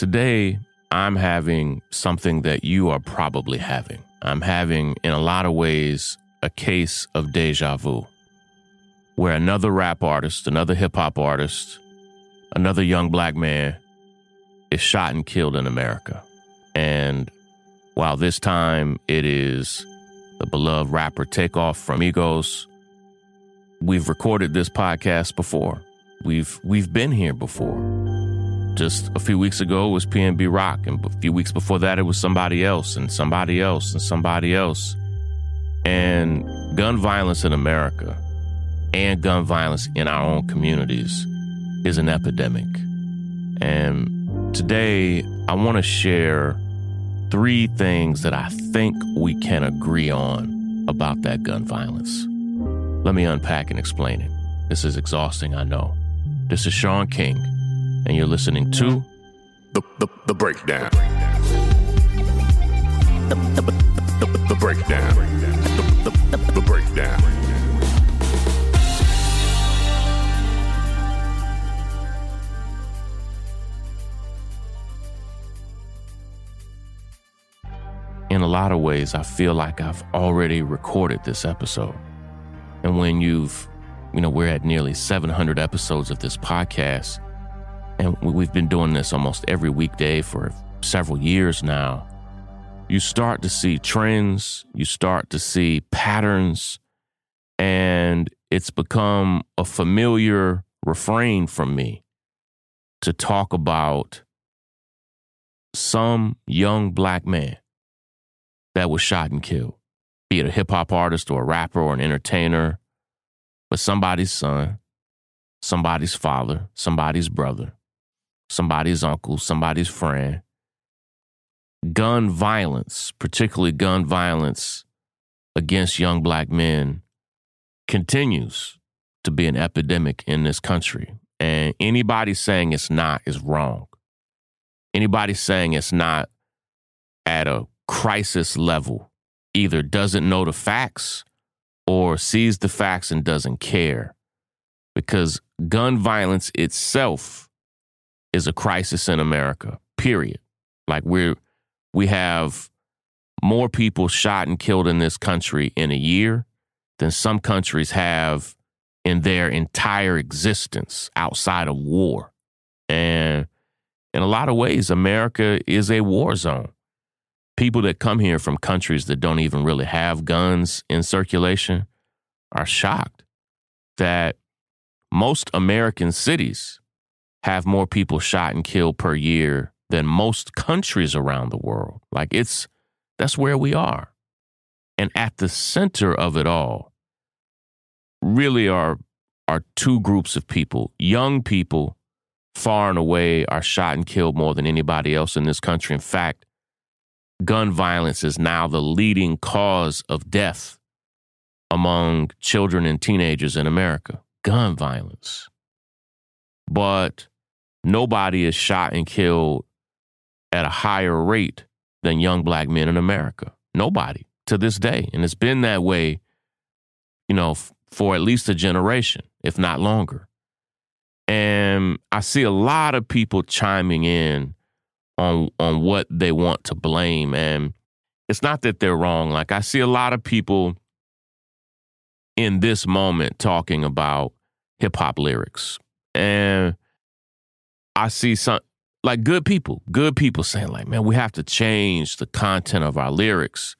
Today, I'm having something that you are probably having. I'm having, in a lot of ways, a case of deja vu, where another rap artist, another hip hop artist, another young black man is shot and killed in America. And while this time it is the beloved rapper Takeoff from Migos, we've recorded this podcast before. We've we've been here before. Just a few weeks ago it was PNB Rock, and a few weeks before that it was somebody else, and somebody else, and somebody else. And gun violence in America and gun violence in our own communities is an epidemic. And today I want to share three things that I think we can agree on about that gun violence. Let me unpack and explain it. This is exhausting, I know. This is Shaun King, and you're listening to The, the, the breakdown. The, the, the, the breakdown. The, the, the, the breakdown. in a lot of ways, I feel like I've already recorded this episode. And when you've, you know, we're at nearly 700 episodes of this podcast, and we've been doing this almost every weekday for several years now, you start to see trends, you start to see patterns, and it's become a familiar refrain from me to talk about some young black man that was shot and killed, be it a hip hop artist or a rapper or an entertainer, but somebody's son, somebody's father, somebody's brother, somebody's uncle, somebody's friend. Gun violence, particularly gun violence against young black men, continues to be an epidemic in this country. And anybody saying it's not is wrong. Anybody saying it's not at a crisis level either doesn't know the facts or sees the facts and doesn't care. Because gun violence itself is a crisis in America, period. Like we're we have more people shot and killed in this country in a year than some countries have in their entire existence outside of war. And in a lot of ways, America is a war zone people that come here from countries that don't even really have guns in circulation are shocked that most American cities have more people shot and killed per year than most countries around the world. Like it's that's where we are. And at the center of it all really are are two groups of people. Young people far and away are shot and killed more than anybody else in this country. In fact, gun violence is now the leading cause of death among children and teenagers in America. Gun violence. But nobody is shot and killed at a higher rate than young black men in America. Nobody to this day. And it's been that way, you know, f- for at least a generation, if not longer. And I see a lot of people chiming in on on what they want to blame and it's not that they're wrong like i see a lot of people in this moment talking about hip hop lyrics and i see some like good people good people saying like man we have to change the content of our lyrics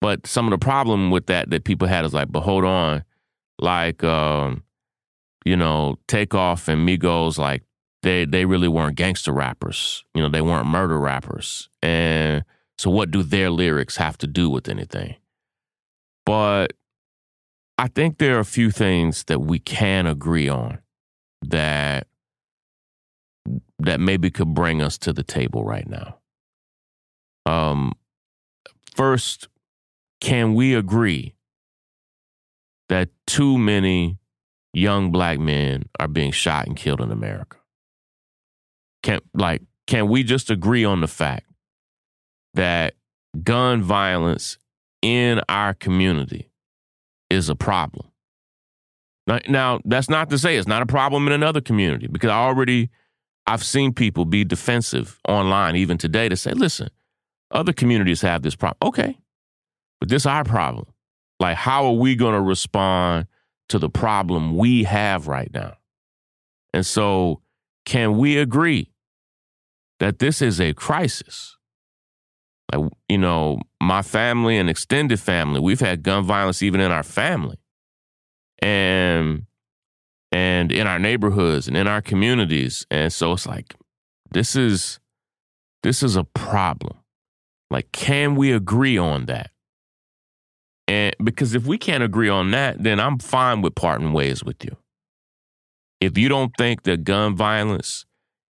but some of the problem with that that people had is like but hold on like um you know takeoff and migos like they they really weren't gangster rappers. You know, they weren't murder rappers. And so what do their lyrics have to do with anything? But I think there are a few things that we can agree on that that maybe could bring us to the table right now. Um first, can we agree that too many young black men are being shot and killed in America? Can like can we just agree on the fact that gun violence in our community is a problem? Now, now, that's not to say it's not a problem in another community because I already I've seen people be defensive online even today to say, listen, other communities have this problem. Okay. But this is our problem. Like, how are we going to respond to the problem we have right now? And so, can we agree that this is a crisis? Like, you know, my family and extended family, we've had gun violence even in our family. And and in our neighborhoods and in our communities. And so it's like this is this is a problem. Like can we agree on that? And because if we can't agree on that, then I'm fine with parting ways with you. If you don't think that gun violence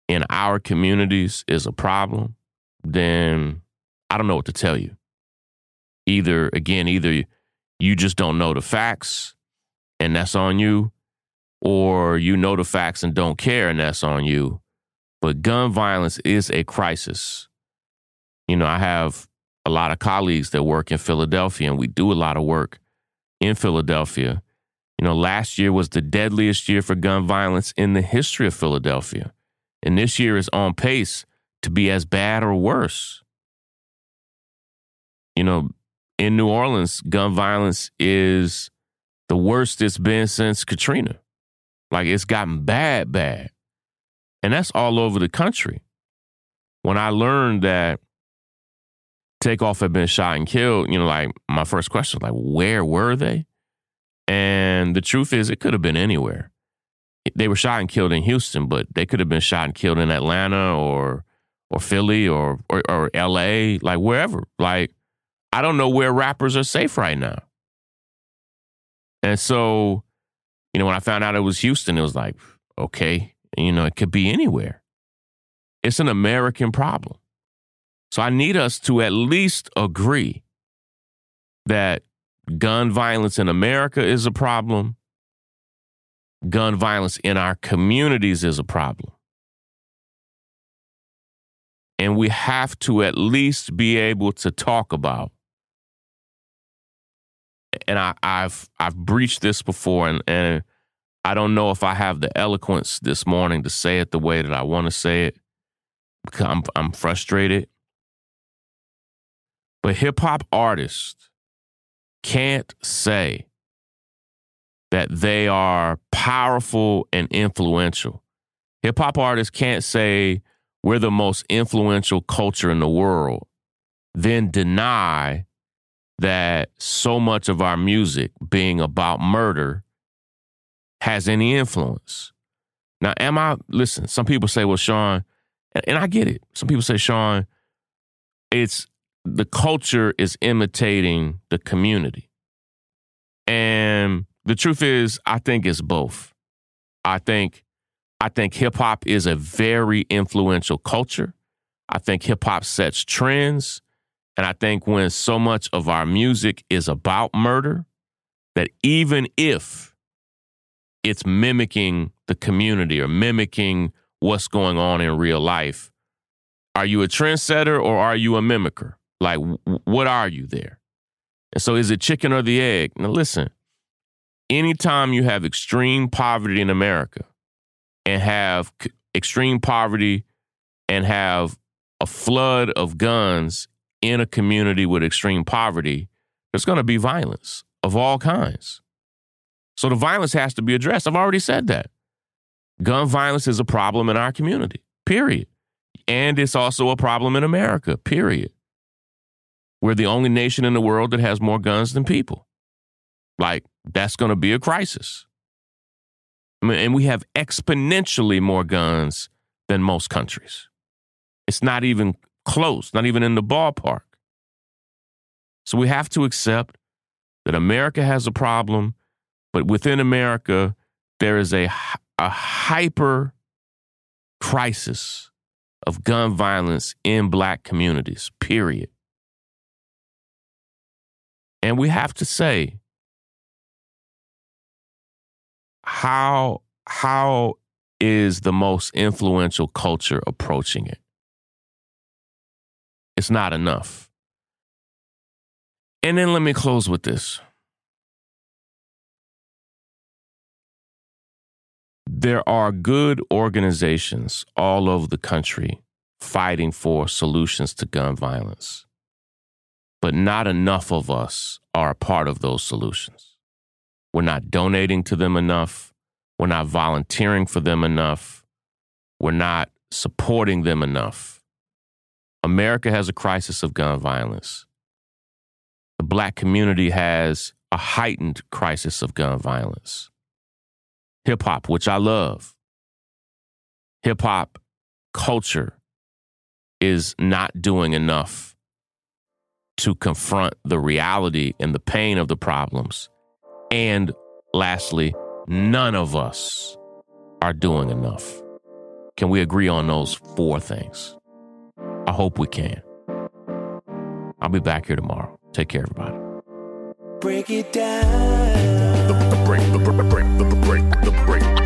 in our communities is a problem, then I don't know what to tell you. Either, again, either you just don't know the facts and that's on you, or you know the facts and don't care and that's on you. But gun violence is a crisis. You know, I have a lot of colleagues that work in Philadelphia and we do a lot of work in Philadelphia. You know, last year was the deadliest year for gun violence in the history of Philadelphia. And this year is on pace to be as bad or worse. You know, in New Orleans, gun violence is the worst it's been since Katrina. Like it's gotten bad, bad. And that's all over the country. When I learned that Takeoff had been shot and killed, you know, like my first question was like, where were they? And the truth is, it could have been anywhere. They were shot and killed in Houston, but they could have been shot and killed in Atlanta or or Philly or, or or LA, like wherever. Like I don't know where rappers are safe right now. And so, you know, when I found out it was Houston, it was like, okay, you know, it could be anywhere. It's an American problem. So I need us to at least agree that gun violence in America is a problem. Gun violence in our communities is a problem. And we have to at least be able to talk about and I, have I've breached this before, and, and I don't know if I have the eloquence this morning to say it the way that I want to say it. I'm I'm frustrated. But hip hop artists can't say that they are powerful and influential. Hip hop artists can't say we're the most influential culture in the world, then deny that so much of our music being about murder has any influence. Now, am I, listen, some people say, well, Shaun, and, and I get it. Some people say, Shaun, it's the culture is imitating the community. And the truth is, I think it's both. I think I think hip hop is a very influential culture. I think hip hop sets trends. And I think when so much of our music is about murder, that even if it's mimicking the community or mimicking what's going on in real life, are you a trendsetter or are you a mimicker? Like, what are you there? And so, is it chicken or the egg? Now, listen, anytime you have extreme poverty in America and have extreme poverty and have a flood of guns in a community with extreme poverty, there's going to be violence of all kinds. So the violence has to be addressed. I've already said that. Gun violence is a problem in our community, period. And it's also a problem in America, period. We're the only nation in the world that has more guns than people. Like, that's going to be a crisis. I mean, and we have exponentially more guns than most countries. It's not even close, not even in the ballpark. So we have to accept that America has a problem, but within America, there is a, a hyper crisis of gun violence in black communities, period. And we have to say, how, how is the most influential culture approaching it? It's not enough. And then let me close with this. There are good organizations all over the country fighting for solutions to gun violence, but not enough of us are a part of those solutions. We're not donating to them enough. We're not volunteering for them enough. We're not supporting them enough. America has a crisis of gun violence. The black community has a heightened crisis of gun violence. Hip hop, which I love, hip hop culture is not doing enough to confront the reality and the pain of the problems. And lastly, none of us are doing enough. Can we agree on those four things? I hope we can. I'll be back here tomorrow. Take care, everybody. Break it down. The, the break, the, the break, the, the break, the break.